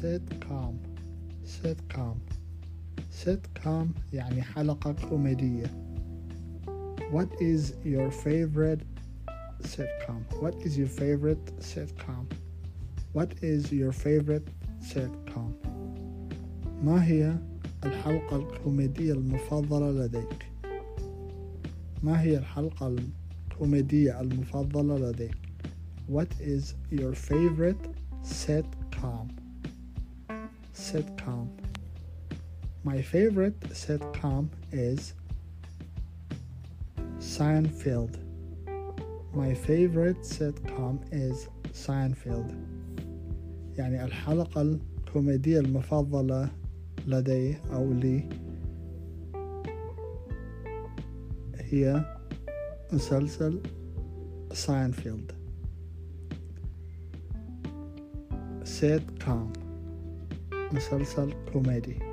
sitcom sitcom يعني حلقة كوميدية What is your favorite sitcom? What is your favorite sitcom? What is your favorite sitcom? ما هي الحلقة الكوميدية المفضلة لديك؟ ما هي الحلقة الكوميدية المفضلة لديك؟ What is your favorite sitcom? Sitcom. My favorite sitcom is Seinfeld. My favorite sitcom is Seinfeld. يعني الحلقة الكوميدية المفضلة لدي أو لي هي مسلسل ساينفيلد سيت كوم مسلسل كوميدي.